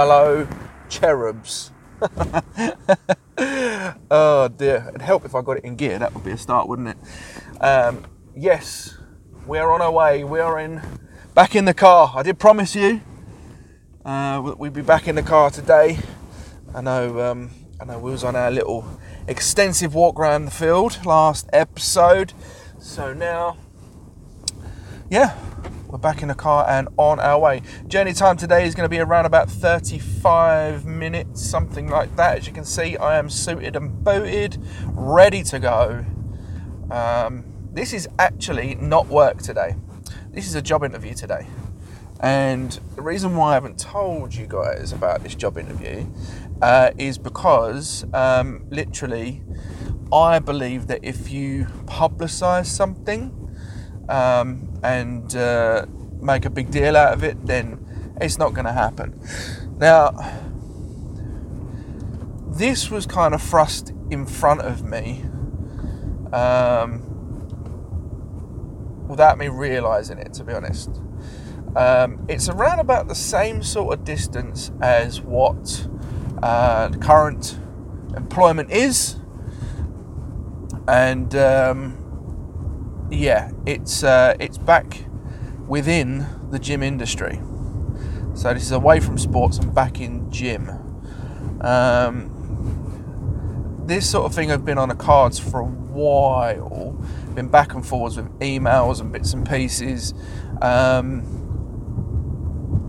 Hello, cherubs. oh dear, it'd help if I got it in gear. That would be a start, wouldn't it? Um, yes, we are on our way. We are in back in the car. I did promise you uh, we'd be back in the car today. I know. Um, I know we was on our little extensive walk around the field last episode. So now, yeah, we're back in the car and on our way. Journey time today is going to be around about 35 minutes, something like that. As you can see, I am suited and booted, ready to go. Um, this is actually not work today. This is a job interview today. And the reason why I haven't told you guys about this job interview uh, is because um, literally I believe that if you publicize something, um, and uh, make a big deal out of it, then it's not going to happen. Now, this was kind of thrust in front of me um, without me realizing it, to be honest. Um, it's around about the same sort of distance as what uh, current employment is, and um, yeah, it's uh, it's back within the gym industry. So this is away from sports and back in gym. Um, this sort of thing I've been on the cards for a while. Been back and forwards with emails and bits and pieces. Um,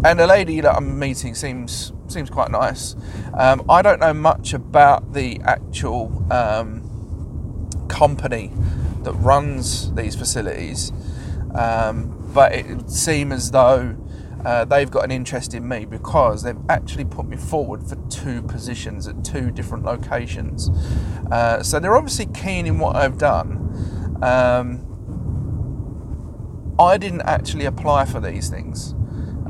and the lady that I'm meeting seems seems quite nice. Um, I don't know much about the actual um, company that runs these facilities, um, but it would seem as though uh, they've got an interest in me because they've actually put me forward for two positions at two different locations. Uh, so they're obviously keen in what I've done. Um, I didn't actually apply for these things.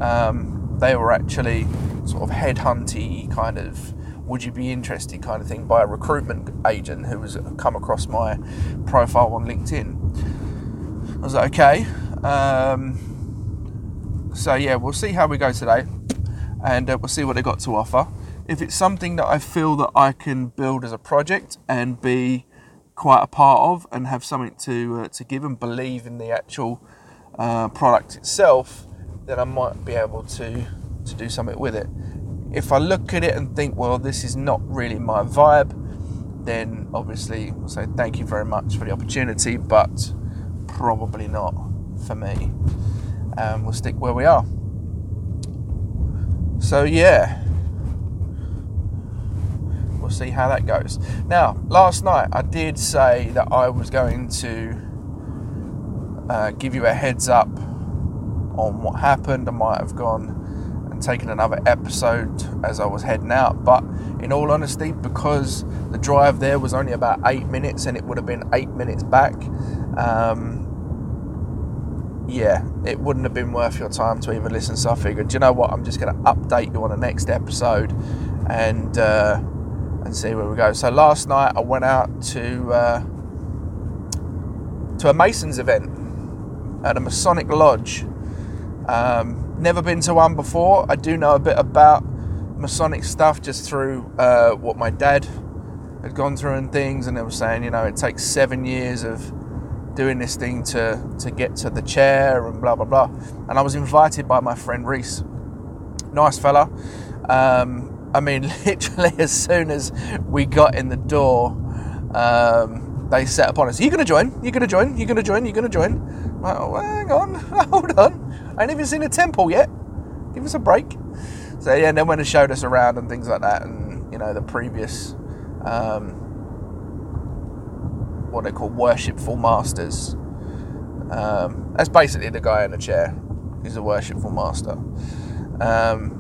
Um, they were actually sort of headhunty kind of would you be interested kind of thing by a recruitment agent who has come across my profile on LinkedIn. I was like, okay. Um, so yeah, we'll see how we go today, and uh, we'll see what they got to offer. If it's something that I feel that I can build as a project and be quite a part of, and have something to uh, to give and believe in the actual uh, product itself, then I might be able to to do something with it. If I look at it and think, well, this is not really my vibe, then obviously I'll say thank you very much for the opportunity, but probably not for me. And we'll stick where we are. So yeah, we'll see how that goes. Now, last night I did say that I was going to uh, give you a heads up on what happened. I might have gone and taken another episode as I was heading out, but in all honesty, because the drive there was only about eight minutes and it would have been eight minutes back, um, yeah, it wouldn't have been worth your time to even listen. So I figured, you know what, I'm just going to update you on the next episode and uh, and see where we go. So last night I went out to uh, to a Masons event at a Masonic lodge um, never been to one before. I do know a bit about Masonic stuff just through uh, what my dad had gone through and things, and they were saying, you know, it takes seven years of doing this thing to to get to the chair and blah blah blah. And I was invited by my friend Reese, nice fella. Um, I mean, literally as soon as we got in the door, um, they set upon us. Are you going to join? You're going to join? You're going to join? You're going to join? Oh, hang on, hold on. I ain't even seen a temple yet. Give us a break. So yeah, and then when it showed us around and things like that, and you know the previous, um, what they call worshipful masters. Um, that's basically the guy in the chair. He's a worshipful master. Um,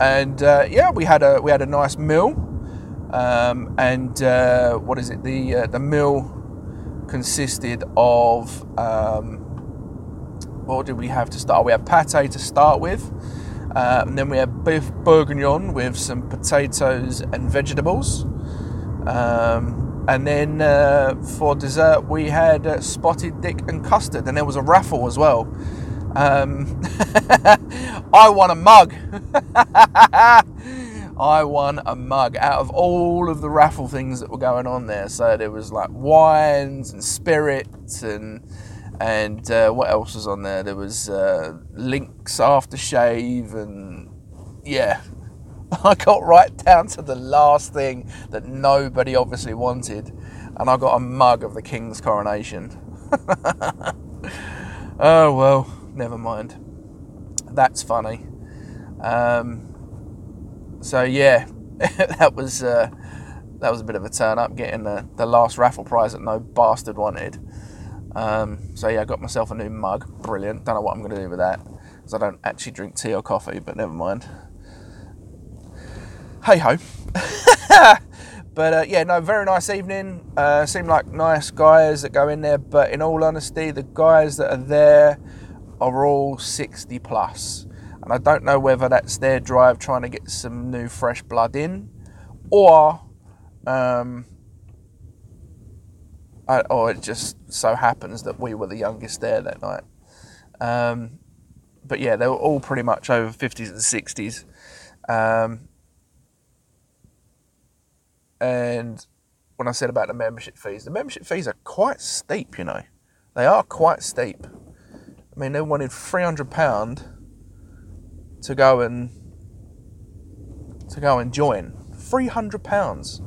and uh, yeah, we had a we had a nice meal. Um, and uh, what is it? The uh, the meal consisted of um, what did we have to start? We had pate to start with, um, and then we had beef bourguignon with some potatoes and vegetables. Um, and then uh, for dessert, we had uh, spotted dick and custard, and there was a raffle as well. Um, I won a mug. I won a mug out of all of the raffle things that were going on there. So there was like wines and spirits and and uh, what else was on there? There was uh, aftershave and yeah, I got right down to the last thing that nobody obviously wanted, and I got a mug of the king's coronation. oh well, never mind. That's funny. Um, so yeah, that was uh, that was a bit of a turn up getting the, the last raffle prize that no bastard wanted. Um, so yeah, I got myself a new mug. Brilliant. Don't know what I'm going to do with that because I don't actually drink tea or coffee, but never mind. Hey ho. but uh, yeah, no, very nice evening. Uh, seem like nice guys that go in there, but in all honesty, the guys that are there are all 60 plus and I don't know whether that's their drive trying to get some new fresh blood in, or um, I, or it just so happens that we were the youngest there that night. Um, but yeah, they were all pretty much over 50s and 60s. Um, and when I said about the membership fees, the membership fees are quite steep, you know. They are quite steep. I mean, they wanted £300 to go and to go and join. Three hundred pounds.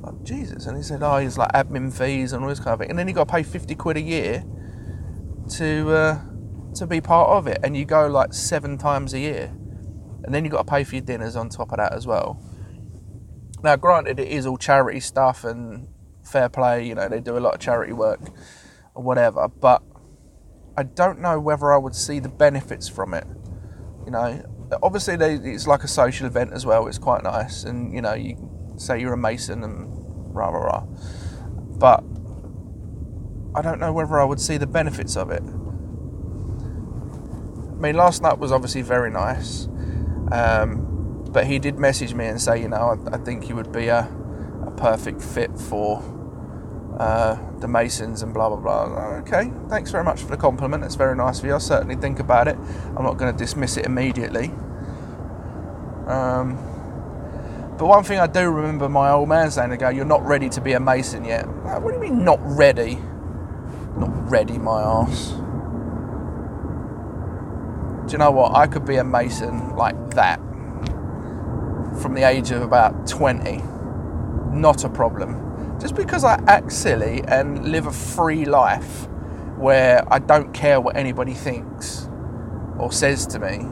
Like, Jesus. And he said, oh, he's like admin fees and all this kind of thing. And then you got to pay fifty quid a year to uh, to be part of it, and you go like seven times a year, and then you got to pay for your dinners on top of that as well. Now, granted, it is all charity stuff and fair play. You know, they do a lot of charity work or whatever, but I don't know whether I would see the benefits from it you know, obviously they, it's like a social event as well. It's quite nice, and you know, you say you're a mason and rah rah rah. But I don't know whether I would see the benefits of it. I mean, last night was obviously very nice, um, but he did message me and say, you know, I, I think he would be a, a perfect fit for uh, the Masons and blah blah blah. Okay, thanks very much for the compliment. It's very nice of you. I'll certainly think about it. I'm not going to dismiss it immediately. Um, but one thing I do remember my old man saying to go, "You're not ready to be a Mason yet." Uh, what do you mean not ready? Not ready, my ass. Do you know what? I could be a Mason like that from the age of about 20. Not a problem just because I act silly and live a free life where I don't care what anybody thinks or says to me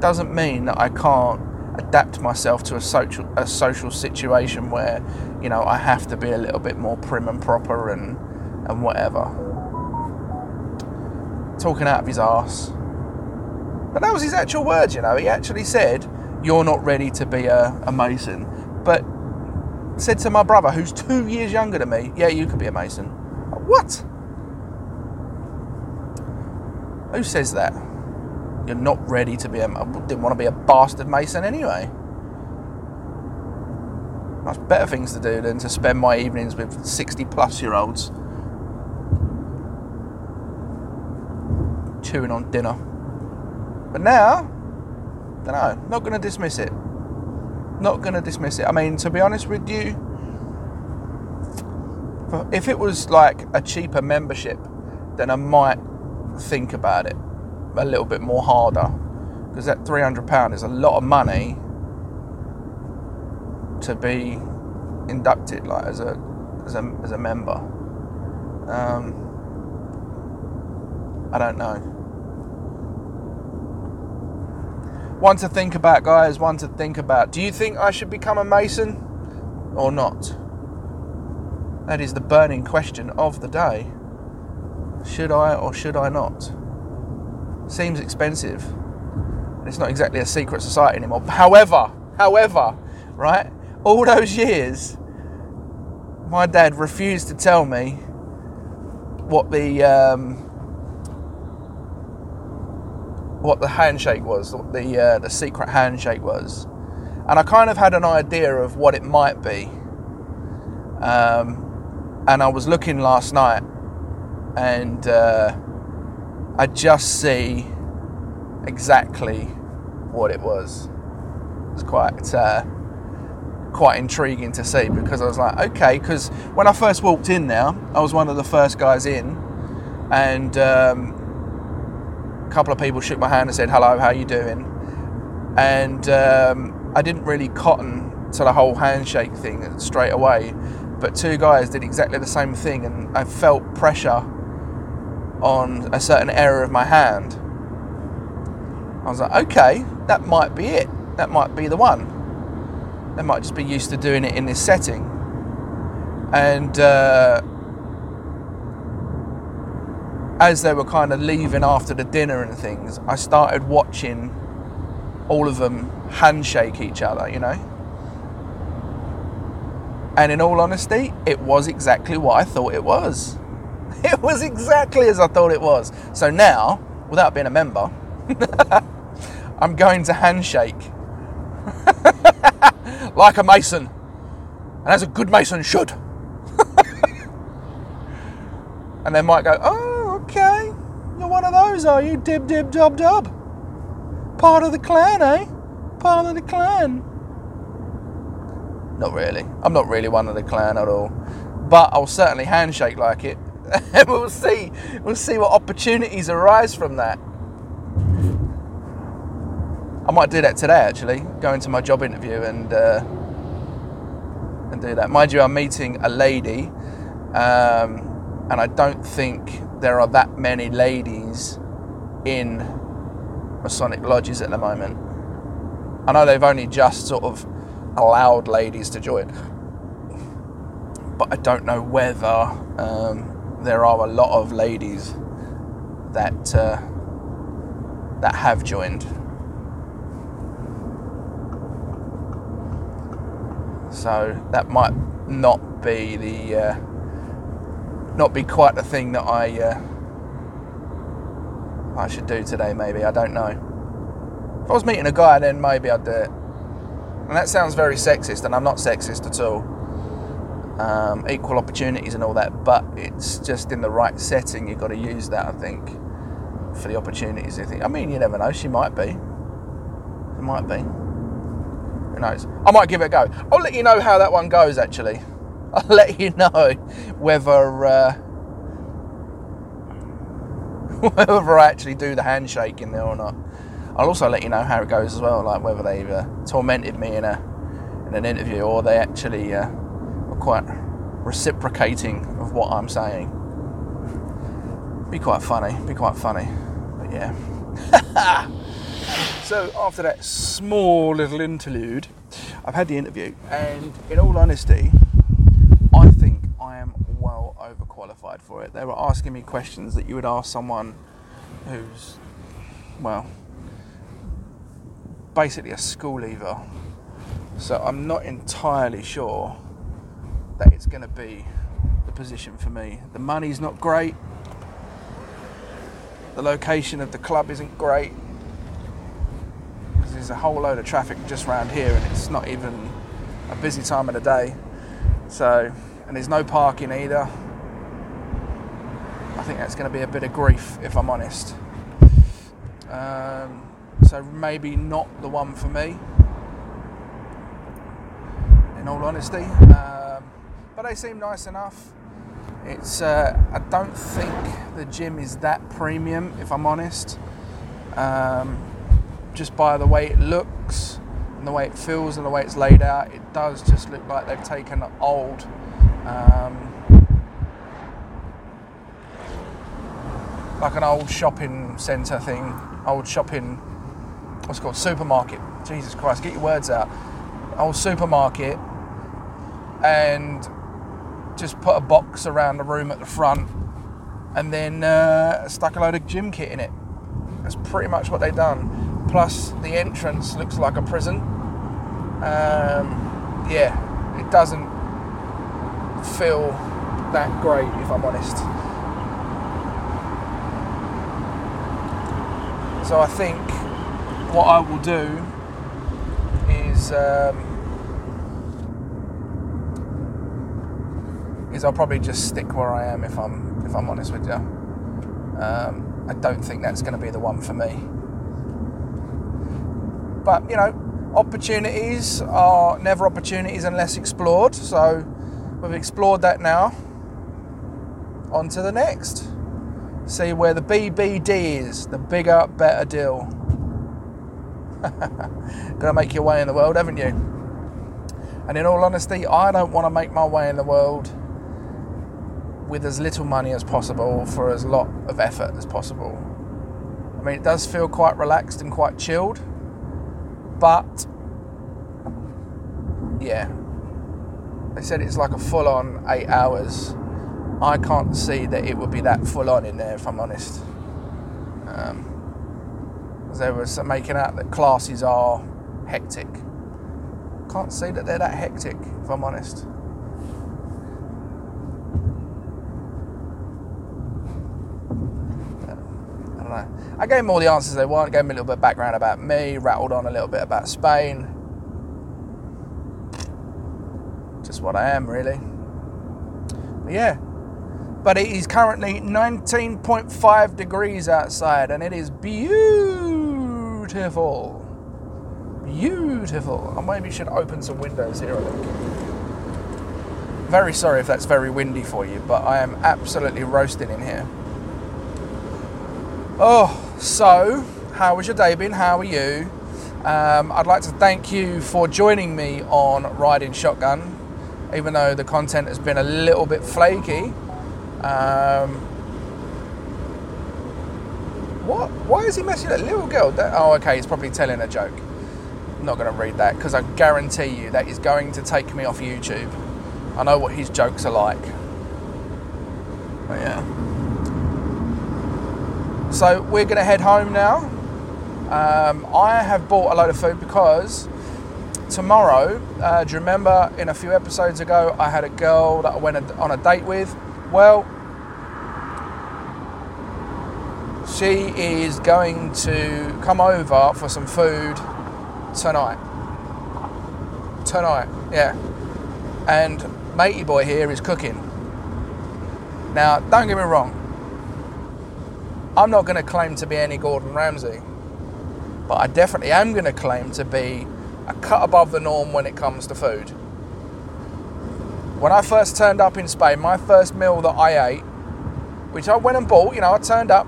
doesn't mean that I can't adapt myself to a social a social situation where you know I have to be a little bit more prim and proper and and whatever. Talking out of his ass. But that was his actual words, you know. He actually said, "You're not ready to be a, a mason." But said to my brother, who's two years younger than me, yeah, you could be a Mason. What? Who says that? You're not ready to be a. I didn't want to be a bastard Mason anyway. Much better things to do than to spend my evenings with 60 plus year olds chewing on dinner. But now, don't know, not going to dismiss it not going to dismiss it. I mean, to be honest with you, if it was like a cheaper membership, then I might think about it a little bit more harder because that £300 is a lot of money to be inducted like as a as a, as a member um, I don't know one to think about, guys. One to think about. Do you think I should become a Mason or not? That is the burning question of the day. Should I or should I not? Seems expensive. It's not exactly a secret society anymore. However, however, right? All those years, my dad refused to tell me what the um, what the handshake was, what the uh, the secret handshake was, and I kind of had an idea of what it might be. Um, and I was looking last night, and uh, I just see exactly what it was. It's quite uh, quite intriguing to see because I was like, okay, because when I first walked in there, I was one of the first guys in, and um, a couple of people shook my hand and said, "Hello, how you doing?" And um, I didn't really cotton to the whole handshake thing straight away, but two guys did exactly the same thing, and I felt pressure on a certain area of my hand. I was like, okay, that might be it. That might be the one. They might just be used to doing it in this setting. And uh, as they were kind of leaving after the dinner and things, I started watching all of them handshake each other, you know. And in all honesty, it was exactly what I thought it was. It was exactly as I thought it was. So now, without being a member, I'm going to handshake like a mason, and as a good mason should. and they might go, "Oh, okay, you're one of those, are you? Dib, dib, dub, dub. Part of the clan, eh? Part of the clan." Not really. I'm not really one of the clan at all, but I'll certainly handshake like it. And we'll see. We'll see what opportunities arise from that. I might do that today actually. Go into my job interview and uh, and do that. Mind you, I'm meeting a lady, um, and I don't think there are that many ladies in Masonic lodges at the moment. I know they've only just sort of allowed ladies to join, but I don't know whether um, there are a lot of ladies that uh, that have joined. So that might not be the uh, not be quite the thing that I uh, I should do today. Maybe I don't know. If I was meeting a guy, then maybe I'd do it. And that sounds very sexist, and I'm not sexist at all. Um, equal opportunities and all that, but it's just in the right setting. You've got to use that, I think, for the opportunities. I think. I mean, you never know. She might be. It might be. Who knows? I might give it a go. I'll let you know how that one goes. Actually, I'll let you know whether uh, whether I actually do the handshake in there or not. I'll also let you know how it goes as well, like whether they've uh, tormented me in a in an interview or they actually uh, quite reciprocating of what I'm saying. Be quite funny. Be quite funny. But yeah. so after that small little interlude, I've had the interview, and in all honesty, I think I am well overqualified for it. They were asking me questions that you would ask someone who's, well, basically a school leaver. So I'm not entirely sure that it's going to be the position for me. The money's not great. The location of the club isn't great. Because there's a whole load of traffic just around here and it's not even a busy time of the day. So, and there's no parking either. I think that's going to be a bit of grief if I'm honest. Um, so maybe not the one for me. In all honesty, um, but they seem nice enough. It's uh, I don't think the gym is that premium, if I'm honest. Um, just by the way it looks and the way it feels and the way it's laid out, it does just look like they've taken old. Um, like an old shopping centre thing, old shopping what's called supermarket. Jesus Christ, get your words out. Old supermarket, and just put a box around the room at the front, and then uh, stuck a load of gym kit in it. That's pretty much what they've done. Plus, the entrance looks like a prison. Um, yeah, it doesn't feel that great, if I'm honest. So I think what I will do is um, is I'll probably just stick where I am if I'm if I'm honest with you. Um, I don't think that's going to be the one for me. But you know, opportunities are never opportunities unless explored. So we've explored that now. On to the next. See where the BBD is, the bigger, better deal. Gonna make your way in the world, haven't you? And in all honesty, I don't want to make my way in the world with as little money as possible for as lot of effort as possible. I mean, it does feel quite relaxed and quite chilled, but yeah, they said it's like a full on eight hours. I can't see that it would be that full on in there, if I'm honest. Um, they were making out that classes are hectic. Can't see that they're that hectic, if I'm honest. I gave them all the answers they want, gave them a little bit of background about me, rattled on a little bit about Spain. Just what I am, really. But yeah, but it is currently 19.5 degrees outside and it is beautiful. Beautiful. I maybe should open some windows here, I think. Very sorry if that's very windy for you, but I am absolutely roasting in here. Oh, so how was your day been? How are you? Um, I'd like to thank you for joining me on Riding Shotgun, even though the content has been a little bit flaky. Um, what? Why is he messing that little girl? That, oh, okay, he's probably telling a joke. I'm not going to read that because I guarantee you that is going to take me off YouTube. I know what his jokes are like. But yeah. So we're going to head home now. Um, I have bought a load of food because tomorrow, uh, do you remember in a few episodes ago, I had a girl that I went on a date with? Well, she is going to come over for some food tonight. Tonight, yeah. And matey boy here is cooking. Now, don't get me wrong. I'm not going to claim to be any Gordon Ramsay, but I definitely am going to claim to be a cut above the norm when it comes to food. When I first turned up in Spain, my first meal that I ate, which I went and bought, you know, I turned up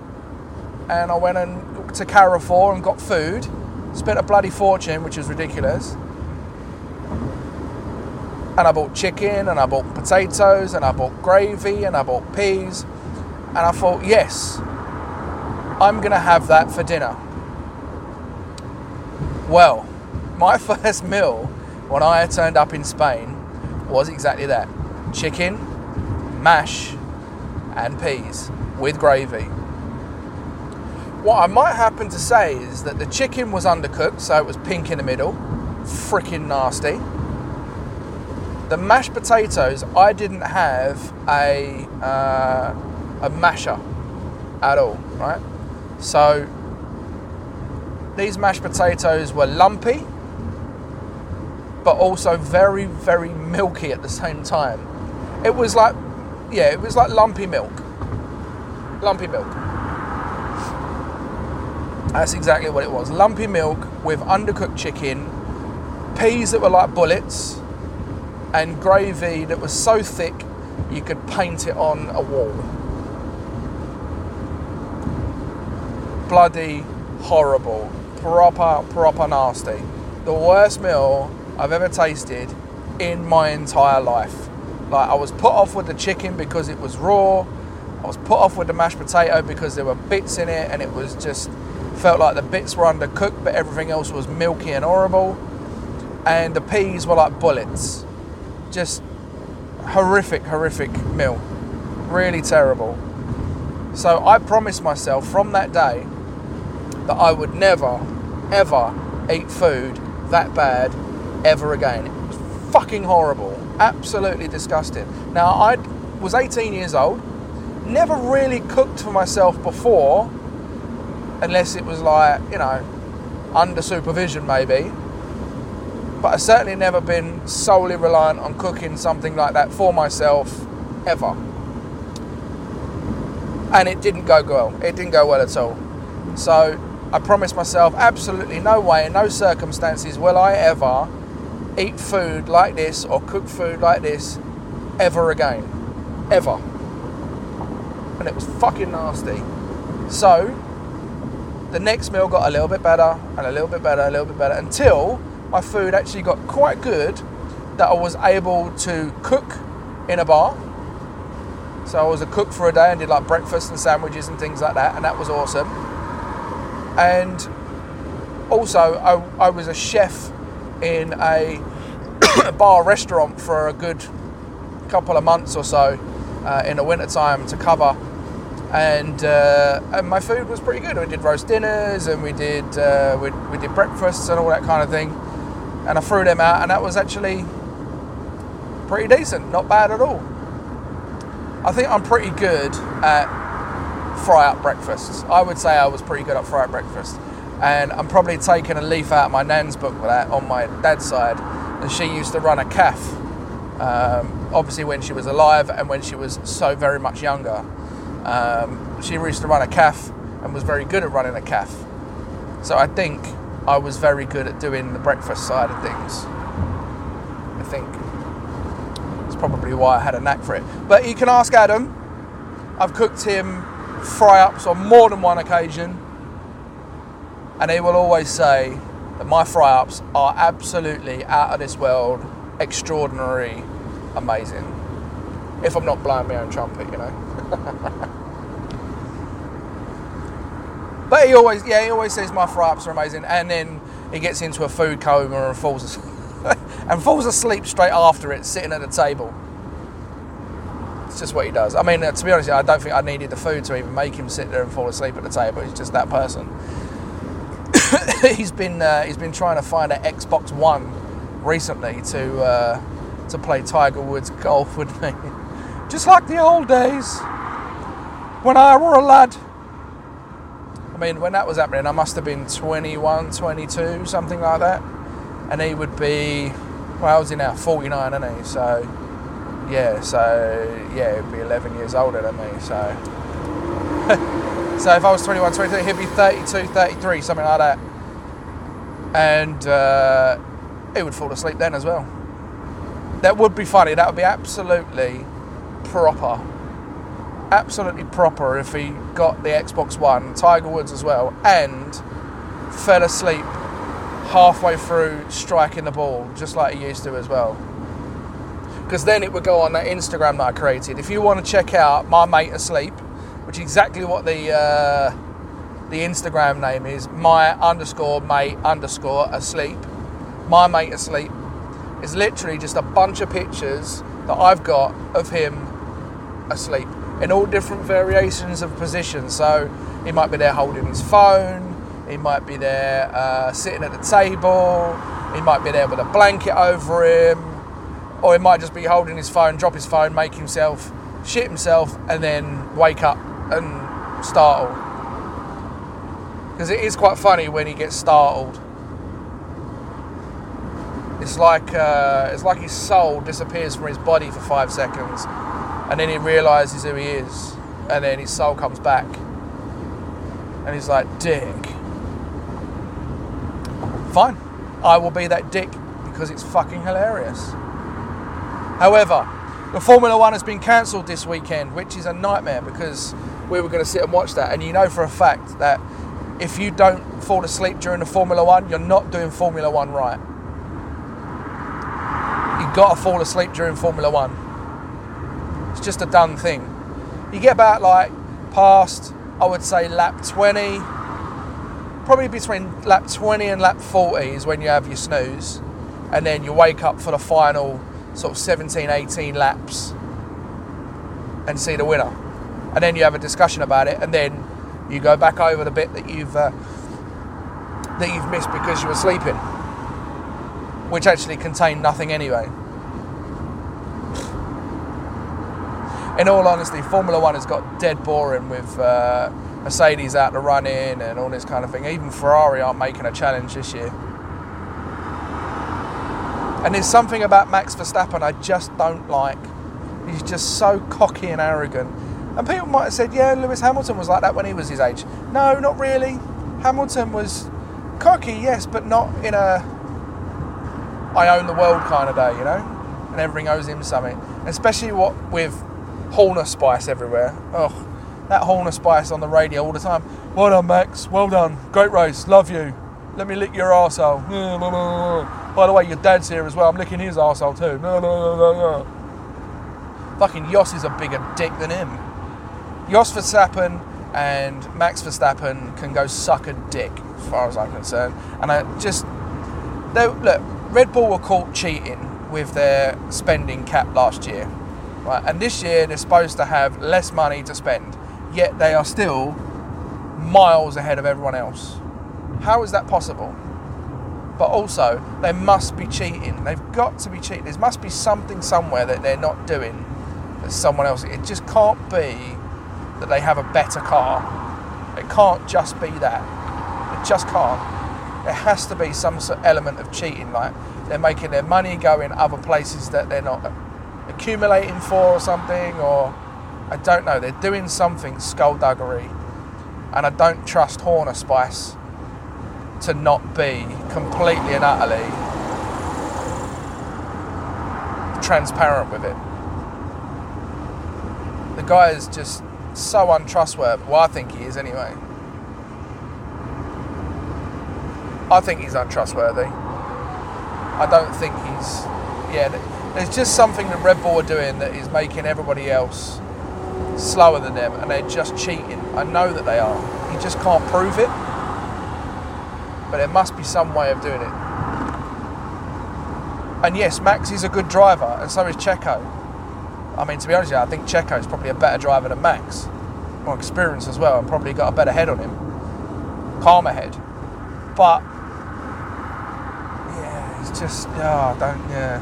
and I went and to Carrefour and got food, spent a bloody fortune, which is ridiculous. And I bought chicken and I bought potatoes and I bought gravy and I bought peas. And I thought, yes, I'm going to have that for dinner. Well, my first meal when I turned up in Spain was exactly that chicken, mash, and peas with gravy. What I might happen to say is that the chicken was undercooked, so it was pink in the middle, freaking nasty. The mashed potatoes, I didn't have a uh, a masher at all, right? So these mashed potatoes were lumpy but also very, very milky at the same time. It was like, yeah, it was like lumpy milk. Lumpy milk. That's exactly what it was. Lumpy milk with undercooked chicken, peas that were like bullets, and gravy that was so thick you could paint it on a wall. Bloody horrible. Proper, proper nasty. The worst meal I've ever tasted in my entire life. Like I was put off with the chicken because it was raw. I was put off with the mashed potato because there were bits in it and it was just felt like the bits were undercooked but everything else was milky and horrible. And the peas were like bullets. Just horrific, horrific meal. Really terrible. So I promised myself from that day that I would never, ever eat food that bad ever again. It was fucking horrible. Absolutely disgusting. Now, I was 18 years old, never really cooked for myself before, unless it was like, you know, under supervision maybe. But I've certainly never been solely reliant on cooking something like that for myself ever. and it didn't go well. It didn't go well at all. So I promised myself, absolutely no way, in no circumstances will I ever eat food like this or cook food like this ever again. Ever. And it was fucking nasty. So, the next meal got a little bit better and a little bit better, a little bit better until my food actually got quite good that I was able to cook in a bar. So I was a cook for a day and did like breakfast and sandwiches and things like that, and that was awesome. And also, I, I was a chef in a bar restaurant for a good couple of months or so uh, in the winter time to cover. And, uh, and my food was pretty good. We did roast dinners and we did uh, we, we did breakfasts and all that kind of thing. And I threw them out, and that was actually pretty decent, not bad at all. I think I'm pretty good at fry up breakfasts. I would say I was pretty good at fry up breakfast. And I'm probably taking a leaf out of my nan's book with that on my dad's side. And she used to run a calf, um, obviously when she was alive and when she was so very much younger. Um, she used to run a calf and was very good at running a calf. So I think I was very good at doing the breakfast side of things. I think. It's probably why I had a knack for it. But you can ask Adam. I've cooked him fry ups on more than one occasion, and he will always say that my fry ups are absolutely out of this world, extraordinary, amazing. If I'm not blowing my own trumpet, you know. but he always, yeah, he always says my fry ups are amazing, and then he gets into a food coma and falls and falls asleep straight after it, sitting at the table. It's just what he does. I mean, uh, to be honest, I don't think I needed the food to even make him sit there and fall asleep at the table. He's just that person. he's been uh, he's been trying to find an Xbox One recently to uh, to play Tiger Woods golf with me, just like the old days when I were a lad. I mean, when that was happening, I must have been 21, 22, something like that, and he would be well, I was in now? 49, isn't he? So yeah, so yeah, he'd be 11 years older than me. So, so if I was 21, 22, he'd be 32, 33, something like that. And uh, he would fall asleep then as well. That would be funny. That would be absolutely proper. Absolutely proper if he got the Xbox One, Tiger Woods as well, and fell asleep halfway through striking the ball, just like he used to as well because then it would go on that Instagram that I created. If you want to check out my mate asleep, which is exactly what the uh, the Instagram name is, my underscore mate underscore asleep, my mate asleep, is literally just a bunch of pictures that I've got of him asleep in all different variations of positions. So he might be there holding his phone. He might be there uh, sitting at the table. He might be there with a blanket over him or he might just be holding his phone, drop his phone, make himself shit himself, and then wake up and startle. Because it is quite funny when he gets startled. It's like uh, it's like his soul disappears from his body for five seconds, and then he realizes who he is, and then his soul comes back, and he's like, "Dick." Fine, I will be that dick because it's fucking hilarious. However, the Formula One has been cancelled this weekend, which is a nightmare because we were going to sit and watch that. And you know for a fact that if you don't fall asleep during the Formula One, you're not doing Formula One right. You've got to fall asleep during Formula One. It's just a done thing. You get about like past, I would say, lap 20, probably between lap 20 and lap 40 is when you have your snooze. And then you wake up for the final sort of 17, 18 laps and see the winner. And then you have a discussion about it, and then you go back over the bit that you've uh, that you've missed because you were sleeping, which actually contained nothing anyway. In all honesty, Formula One has got dead boring with uh, Mercedes out to run in and all this kind of thing. Even Ferrari aren't making a challenge this year. And there's something about Max Verstappen I just don't like. He's just so cocky and arrogant. And people might have said, yeah, Lewis Hamilton was like that when he was his age. No, not really. Hamilton was cocky, yes, but not in a I own the world kind of day, you know? And everything owes him something. Especially what with Horner Spice everywhere. Oh, that Horner Spice on the radio all the time. Well done, Max. Well done. Great race. Love you. Let me lick your arsehole. By the way, your dad's here as well. I'm licking his arsehole too. No, no, no, no, no. Fucking Jos is a bigger dick than him. Jos Verstappen and Max Verstappen can go suck a dick, as far as I'm concerned. And I just, they, look, Red Bull were caught cheating with their spending cap last year, right? And this year they're supposed to have less money to spend, yet they are still miles ahead of everyone else. How is that possible? But also, they must be cheating. They've got to be cheating. There must be something somewhere that they're not doing that someone else. It just can't be that they have a better car. It can't just be that. It just can't. There has to be some sort of element of cheating, like they're making their money go in other places that they're not accumulating for or something, or I don't know. They're doing something skullduggery, and I don't trust Horner Spice to not be completely and utterly transparent with it. The guy is just so untrustworthy. Well, I think he is anyway. I think he's untrustworthy. I don't think he's. Yeah, there's just something that Red Bull are doing that is making everybody else slower than them, and they're just cheating. I know that they are. He just can't prove it, but there must be some way of doing it. And yes, Max is a good driver, and so is Checo. I mean, to be honest you, I think Checo is probably a better driver than Max. More experience as well, and probably got a better head on him. Calmer head. But, yeah, it's just, yeah, I don't, yeah.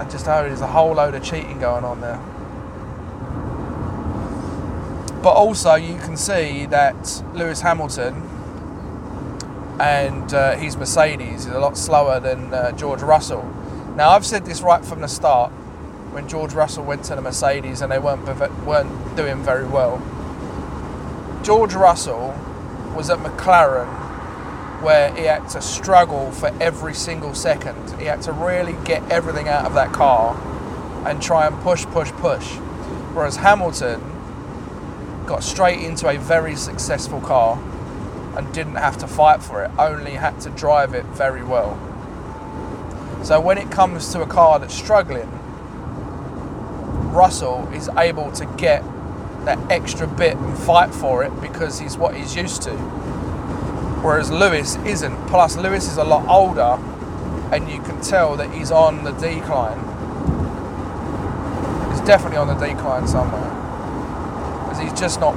I just know there's a whole load of cheating going on there. But also, you can see that Lewis Hamilton and uh, Mercedes is a lot slower than uh, George Russell. Now, I've said this right from the start when George Russell went to the Mercedes and they weren't weren't doing very well. George Russell was at McLaren where he had to struggle for every single second. He had to really get everything out of that car and try and push, push, push. Whereas Hamilton got straight into a very successful car and didn't have to fight for it, only had to drive it very well. So when it comes to a car that's struggling, Russell is able to get that extra bit and fight for it because he's what he's used to. Whereas Lewis isn't. Plus, Lewis is a lot older, and you can tell that he's on the decline. He's definitely on the decline somewhere, because he's just not.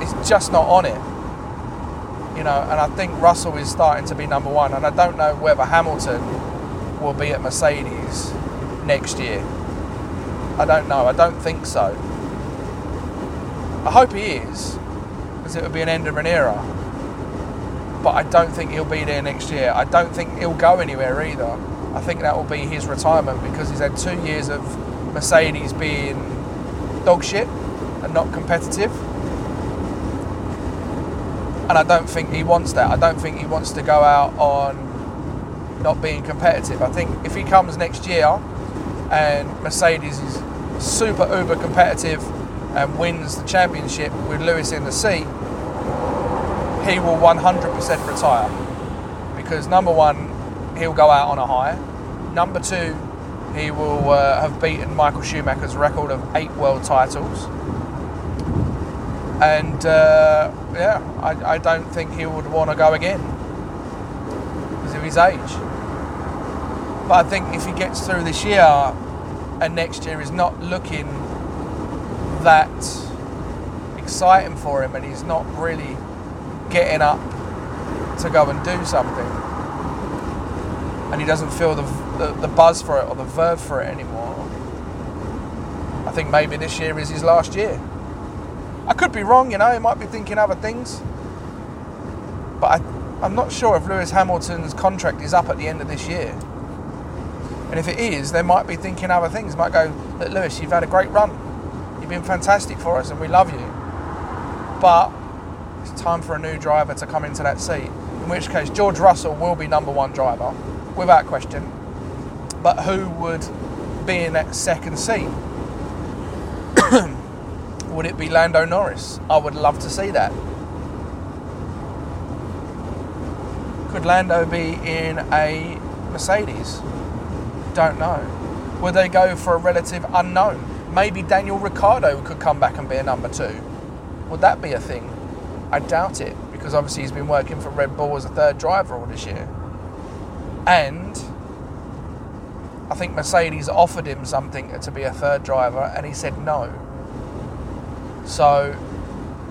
He's just not on it. You know, and I think Russell is starting to be number one, and I don't know whether Hamilton will be at Mercedes next year. I don't know. I don't think so. I hope he is, because it would be an end of an era. But I don't think he'll be there next year. I don't think he'll go anywhere either. I think that will be his retirement because he's had two years of Mercedes being dog shit and not competitive. And I don't think he wants that. I don't think he wants to go out on not being competitive. I think if he comes next year and Mercedes is super uber competitive and wins the championship with Lewis in the seat, he will 100% retire. Because number one, he'll go out on a high. Number two, he will uh, have beaten Michael Schumacher's record of eight world titles. And uh, yeah, I, I don't think he would want to go again because of his age. But I think if he gets through this year and next year is not looking that exciting for him and he's not really getting up to go and do something and he doesn't feel the, the, the buzz for it or the verve for it anymore I think maybe this year is his last year I could be wrong you know he might be thinking other things but I, I'm not sure if Lewis Hamilton's contract is up at the end of this year and if it is, they might be thinking other things. Might go, look, Lewis, you've had a great run. You've been fantastic for us and we love you. But it's time for a new driver to come into that seat. In which case, George Russell will be number one driver, without question. But who would be in that second seat? Would it be Lando Norris? I would love to see that. Could Lando be in a Mercedes? Don't know. Would they go for a relative unknown? Maybe Daniel Ricciardo could come back and be a number two. Would that be a thing? I doubt it because obviously he's been working for Red Bull as a third driver all this year. And I think Mercedes offered him something to be a third driver and he said no. So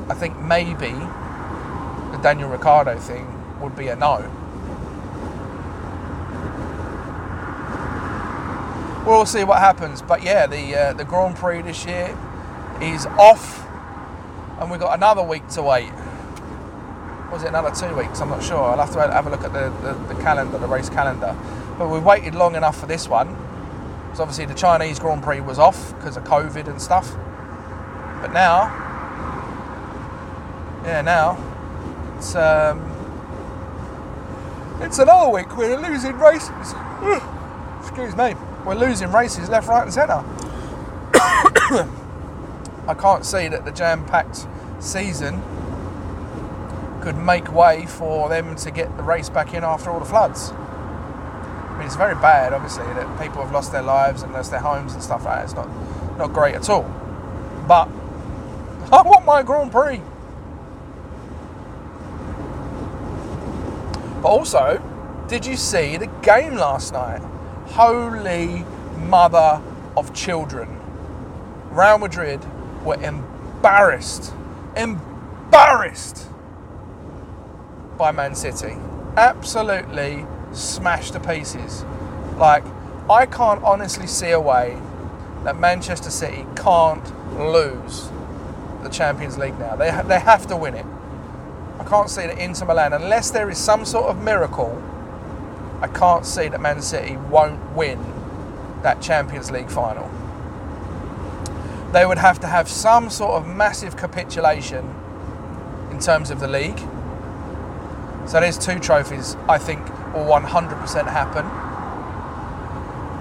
I think maybe the Daniel Ricciardo thing would be a no. We'll see what happens, but yeah, the uh, the Grand Prix this year is off, and we've got another week to wait. Was it another two weeks? I'm not sure. I'll have to have a look at the, the, the calendar, the race calendar. But we've waited long enough for this one. Because obviously the Chinese Grand Prix was off because of COVID and stuff. But now, yeah, now it's um, it's another week. We're losing races. Excuse me. We're losing races left, right, and centre. I can't see that the jam-packed season could make way for them to get the race back in after all the floods. I mean, it's very bad, obviously, that people have lost their lives and lost their homes and stuff like that. It's not, not great at all. But I want my Grand Prix. But also, did you see the game last night? Holy mother of children. Real Madrid were embarrassed. Embarrassed by Man City. Absolutely smashed to pieces. Like, I can't honestly see a way that Manchester City can't lose the Champions League now. They, they have to win it. I can't see that Inter Milan, unless there is some sort of miracle, I can't see that Man City won't win that Champions League final. They would have to have some sort of massive capitulation in terms of the league. So there's two trophies I think will 100% happen.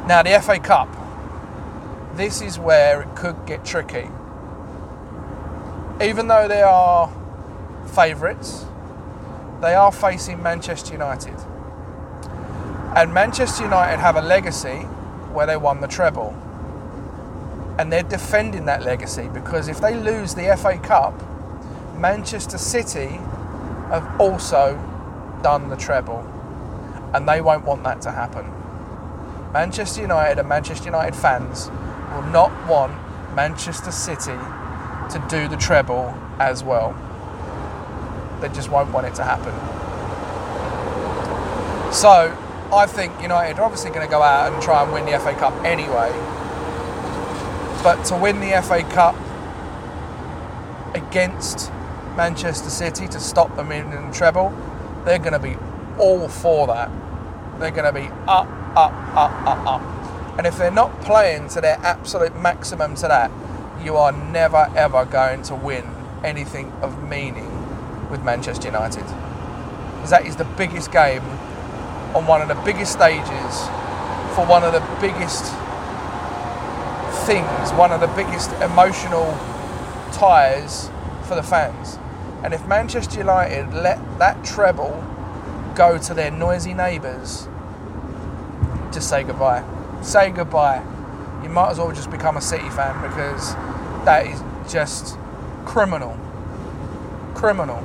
Now the FA Cup. This is where it could get tricky. Even though they are favourites, they are facing Manchester United. And Manchester United have a legacy where they won the treble. And they're defending that legacy because if they lose the FA Cup, Manchester City have also done the treble. And they won't want that to happen. Manchester United and Manchester United fans will not want Manchester City to do the treble as well. They just won't want it to happen. So, I think United are obviously going to go out and try and win the FA Cup anyway. But to win the FA Cup against Manchester City to stop them in the treble, they're going to be all for that. They're going to be up, up, up, up, up. And if they're not playing to their absolute maximum to that, you are never ever going to win anything of meaning with Manchester United. Because that is the biggest game on one of the biggest stages for one of the biggest things, one of the biggest emotional ties for the fans. And if Manchester United let that treble go to their noisy neighbours, just say goodbye. Say goodbye. You might as well just become a City fan because that is just criminal. Criminal.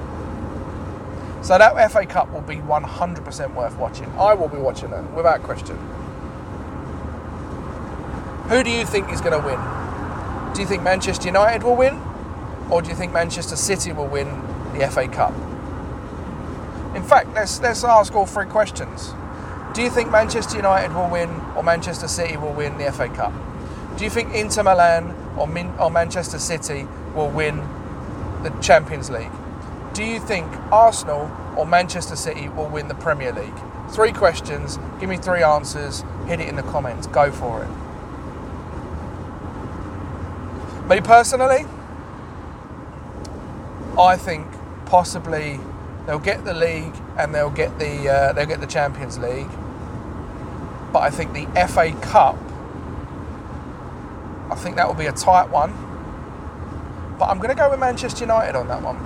So that FA Cup will be 100% worth watching. I will be watching it without question. Who do you think is going to win? Do you think Manchester United will win? Or do you think Manchester City will win the FA Cup? In fact, let's, let's ask all three questions. Do you think Manchester United will win or Manchester City will win the FA Cup? Do you think Inter Milan or, Min- or Manchester City will win the Champions League? Do you think Arsenal or Manchester City will win the Premier League? Three questions, give me three answers, hit it in the comments, go for it. Me personally, I think possibly they'll get the league and they'll get the uh, they'll get the Champions League. But I think the FA Cup, I think that will be a tight one. But I'm going to go with Manchester United on that one.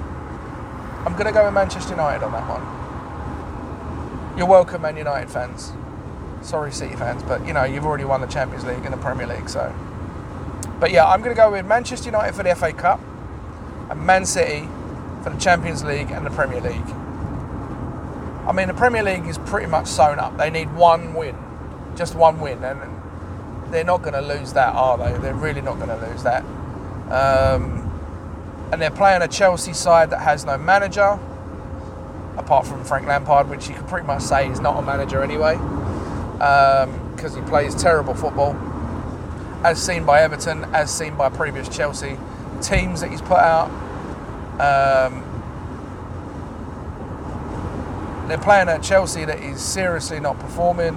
I'm going to go with Manchester United on that one. You're welcome, Man United fans. Sorry, City fans, but you know you've already won the Champions League and the Premier League, so. But yeah, I'm going to go with Manchester United for the FA Cup and Man City for the Champions League and the Premier League. I mean, the Premier League is pretty much sewn up. They need one win, just one win, and they're not going to lose that, are they? They're really not going to lose that. Um, and they're playing a Chelsea side that has no manager, apart from Frank Lampard, which you can pretty much say is not a manager anyway, because um, he plays terrible football, as seen by Everton, as seen by previous Chelsea teams that he's put out. Um, they're playing at Chelsea that is seriously not performing,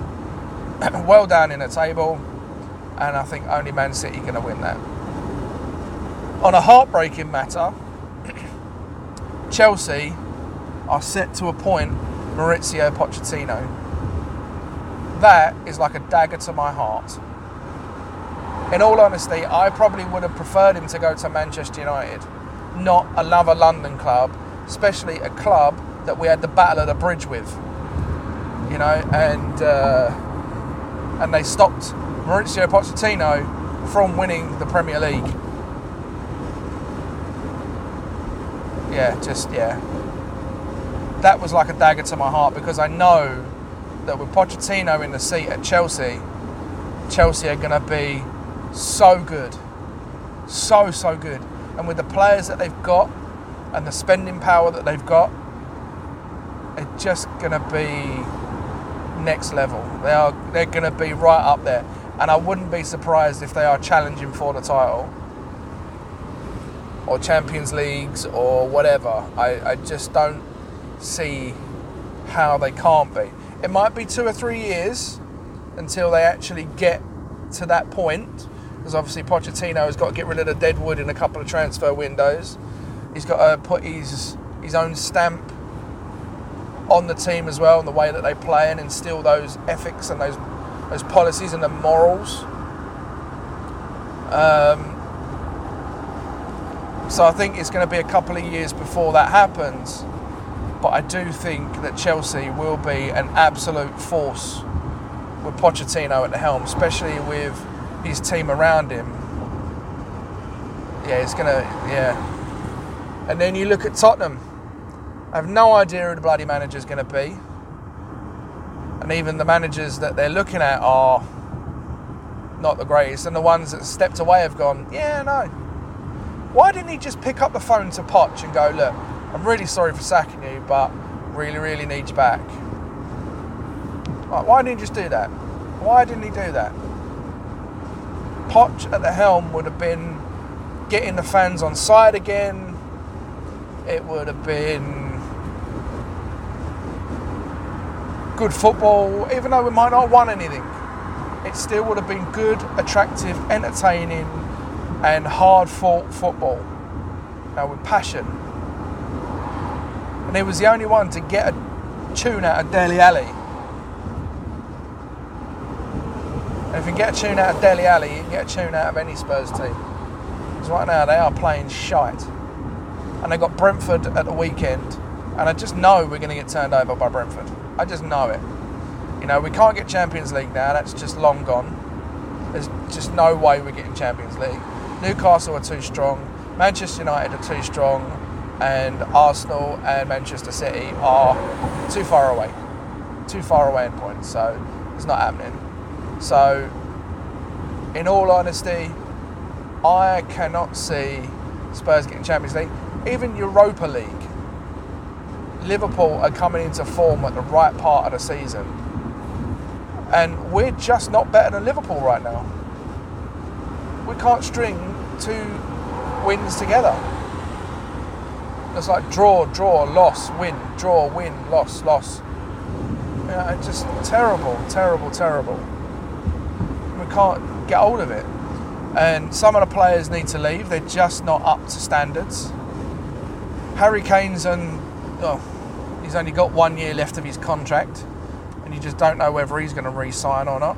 well down in the table, and I think only Man City going to win that. On a heartbreaking matter, Chelsea are set to appoint Mauricio Pochettino. That is like a dagger to my heart. In all honesty, I probably would have preferred him to go to Manchester United, not another London club, especially a club that we had the battle of the bridge with. You know, and uh, and they stopped Mauricio Pochettino from winning the Premier League. yeah, just yeah. That was like a dagger to my heart because I know that with Pochettino in the seat at Chelsea, Chelsea are going to be so good, so so good, and with the players that they've got and the spending power that they've got, it's just going to be next level. They are they're going to be right up there, and I wouldn't be surprised if they are challenging for the title or Champions Leagues or whatever. I, I just don't see how they can't be. It might be two or three years until they actually get to that point, because obviously Pochettino has got to get rid of the deadwood in a couple of transfer windows. He's got to put his his own stamp on the team as well, and the way that they play, and instill those ethics and those those policies and the morals. Um, so I think it's going to be a couple of years before that happens. But I do think that Chelsea will be an absolute force with Pochettino at the helm, especially with his team around him. Yeah, it's going to, yeah. And then you look at Tottenham. I have no idea who the bloody manager is going to be. And even the managers that they're looking at are not the greatest. And the ones that stepped away have gone, yeah, no, why didn't he just pick up the phone to Poch and go, look, I'm really sorry for sacking you, but really, really need you back? why didn't he just do that? Why didn't he do that? Poch at the helm would have been getting the fans on side again. It would have been good football, even though we might not have won anything. It still would have been good, attractive, entertaining, and hard fought football Now, with passion. And he was the only one to get a tune out of Dele Alli. And if you get a tune out of Dele Alli, you can get a tune out of any Spurs team. Because right now they are playing shite. And they got Brentford at the weekend. And I just know we're going to get turned over by Brentford. I just know it. You know, we can't get Champions League now, that's just long gone. There's just no way we're getting Champions League. Newcastle are too strong, Manchester United are too strong, and Arsenal and Manchester City are too far away. Too far away in points, so it's not happening. So, in all honesty, I cannot see Spurs getting Champions League, even Europa League. Liverpool are coming into form at the right part of the season. And we're just not better than Liverpool right now we can't string two wins together. It's like draw, draw, loss, win, draw, win, loss, loss. It's just terrible, terrible, terrible. We can't get hold of it. And some of the players need to leave. They're just not up to standards. Harry Kane's on, oh, he's only got one year left of his contract, and you just don't know whether he's going to re-sign or not.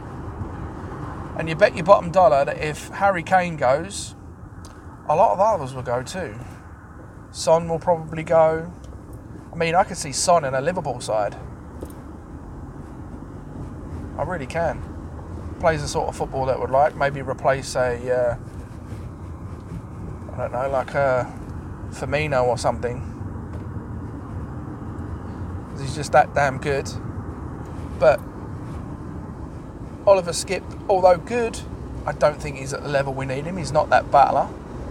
And you bet your bottom dollar that if Harry Kane goes, a lot of others will go too. Son will probably go. I mean, I could see Son in a Liverpool side. I really can. Plays the sort of football that would like. Maybe replace a, uh, I don't know, like a Firmino or something. He's just that damn good. But Oliver Skipp, although good, I don't think he's at the level we need him. He's not that battler.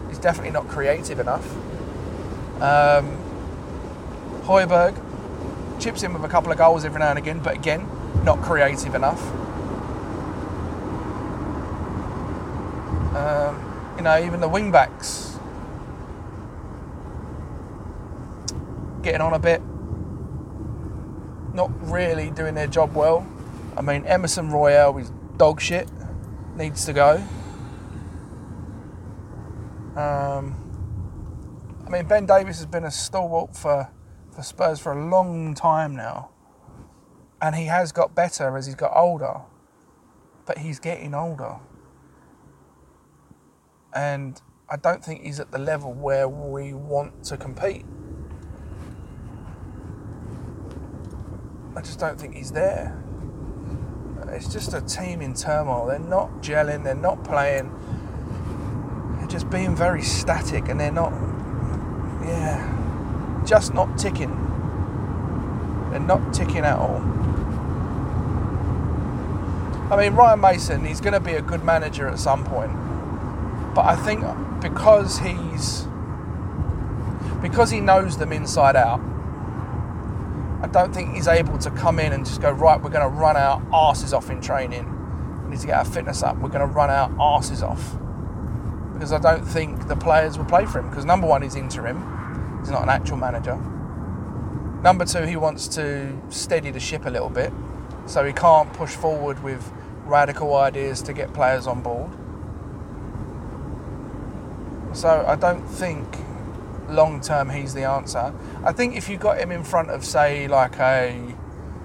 He's definitely not creative enough. Um, Højbjerg chips in with a couple of goals every now and again, but again, not creative enough. Um, you know, even the wing backs getting on a bit, not really doing their job well. I mean, Emerson Royal is dog shit, needs to go. Um, I mean, Ben Davies has been a stalwart for, for Spurs for a long time now. And he has got better as he's got older. But he's getting older. And I don't think he's at the level where we want to compete. I just don't think he's there. It's just a team in turmoil. They're not gelling, they're not playing, they're just being very static and they're not, yeah, just not ticking. They're not ticking at all. I mean, Ryan Mason, he's going to be a good manager at some point. But I think because he's because he knows them inside out, I don't think he's able to come in and just go right. We're going to run our asses off in training. We need to get our fitness up. We're going to run our asses off because I don't think the players will play for him. Because number one, he's interim. He's not an actual manager. Number two, he wants to steady the ship a little bit, so he can't push forward with radical ideas to get players on board. So I don't think long term he's the answer. I think if you got him in front of say like a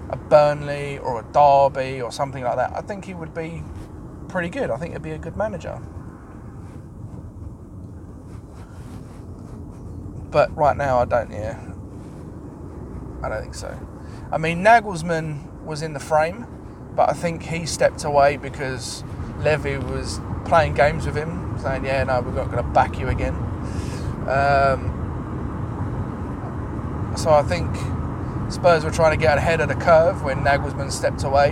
a Burnley or a Derby or something like that, I think he would be pretty good. I think he'd be a good manager. But right now I don't yeah. I don't think so. I mean Nagelsmann was in the frame, but I think he stepped away because Levy was playing games with him, saying, "Yeah, no, we're not going to back you again." Um, so I think Spurs were trying to get ahead of the curve when Nagelsmann stepped away,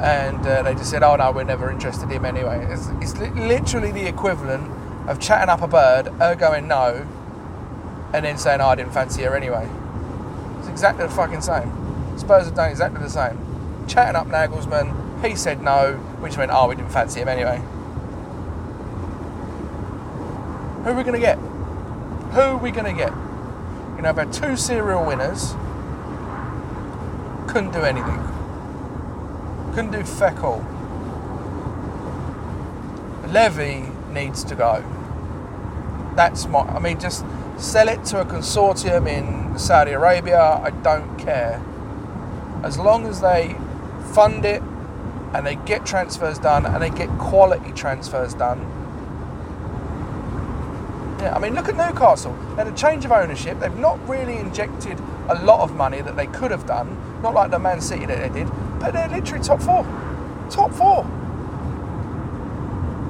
and uh, they just said, "Oh no, we're never interested in him anyway." It's, it's li- literally the equivalent of chatting up a bird, her going no, and then saying, "Oh, I didn't fancy her anyway." It's exactly the fucking same. Spurs have done exactly the same. Chatting up Nagelsmann, he said no, which meant, "Oh, we didn't fancy him anyway." Who are we going to get? Who are we going to get? You know, I've had two serial winners. Couldn't do anything. Couldn't do feck all. Levy needs to go. That's my. I mean, just sell it to a consortium in Saudi Arabia. I don't care. As long as they fund it and they get transfers done and they get quality transfers done. Yeah, I mean, look at Newcastle. They had a change of ownership. They've not really injected a lot of money that they could have done. Not like the Man City that they did, but they're literally top four. Top four.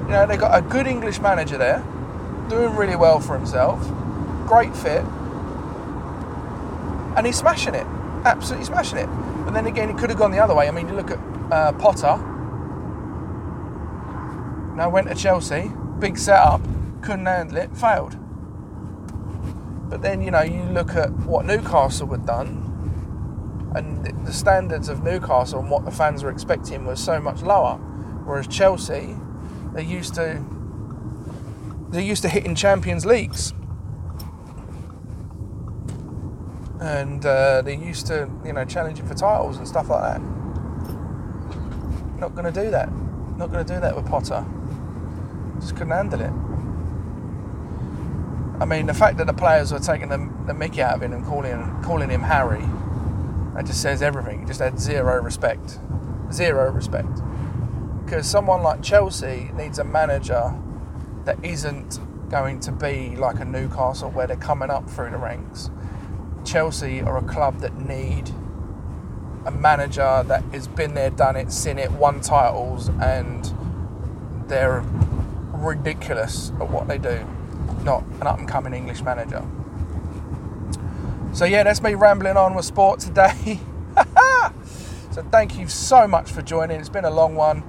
You know, they've got a good English manager there, doing really well for himself. Great fit. And he's smashing it. Absolutely smashing it. But then again, he could have gone the other way. I mean, you look at uh, Potter. Now went to Chelsea, big setup, couldn't handle it, failed. But then, you know, you look at what Newcastle had done, and the standards of Newcastle and what the fans were expecting was so much lower. Whereas Chelsea, they used to they're used to hitting Champions Leagues. And uh, they're used to, you know, challenging for titles and stuff like that. Not going to do that. Not going to do that with Potter. Just couldn't handle it. I mean, the fact that the players were taking the, the mickey out of him and calling calling him Harry, that just says everything. He just had zero respect, zero respect. Because someone like Chelsea needs a manager that isn't going to be like a Newcastle where they're coming up through the ranks. Chelsea are a club that need a manager that has been there, done it, seen it, won titles, and they're ridiculous at what they do. Not an up and coming English manager. So, yeah, that's me rambling on with sport today. so, thank you so much for joining. It's been a long one.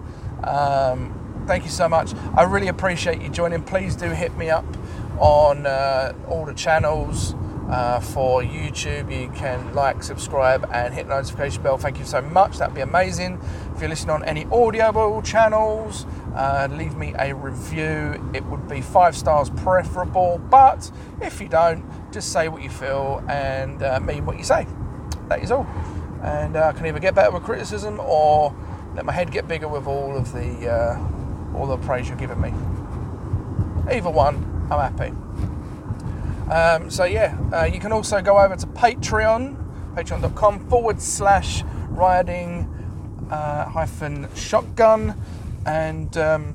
Um, thank you so much. I really appreciate you joining. Please do hit me up on uh, all the channels. Uh, for YouTube, you can like, subscribe, and hit the notification bell. Thank you so much. That'd be amazing. If you're listening on any audible channels, uh, leave me a review. It would be five stars preferable, but if you don't, just say what you feel and uh, mean what you say. That is all. And uh, I can either get better with criticism or let my head get bigger with all of the uh, all the praise you're giving me. Either one, I'm happy. Um, so yeah, uh, you can also go over to Patreon, patreon.com forward slash riding uh, hyphen shotgun, and um,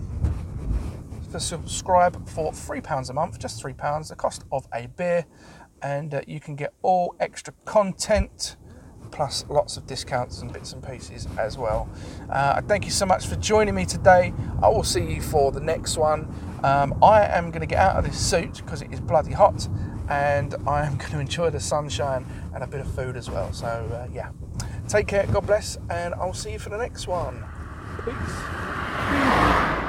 subscribe for three pounds a month, just three pounds, the cost of a beer, and uh, you can get all extra content plus lots of discounts and bits and pieces as well. Uh, thank you so much for joining me today. I will see you for the next one. Um, I am going to get out of this suit because it is bloody hot and I am going to enjoy the sunshine and a bit of food as well. So, uh, yeah. Take care, God bless, and I'll see you for the next one. Peace.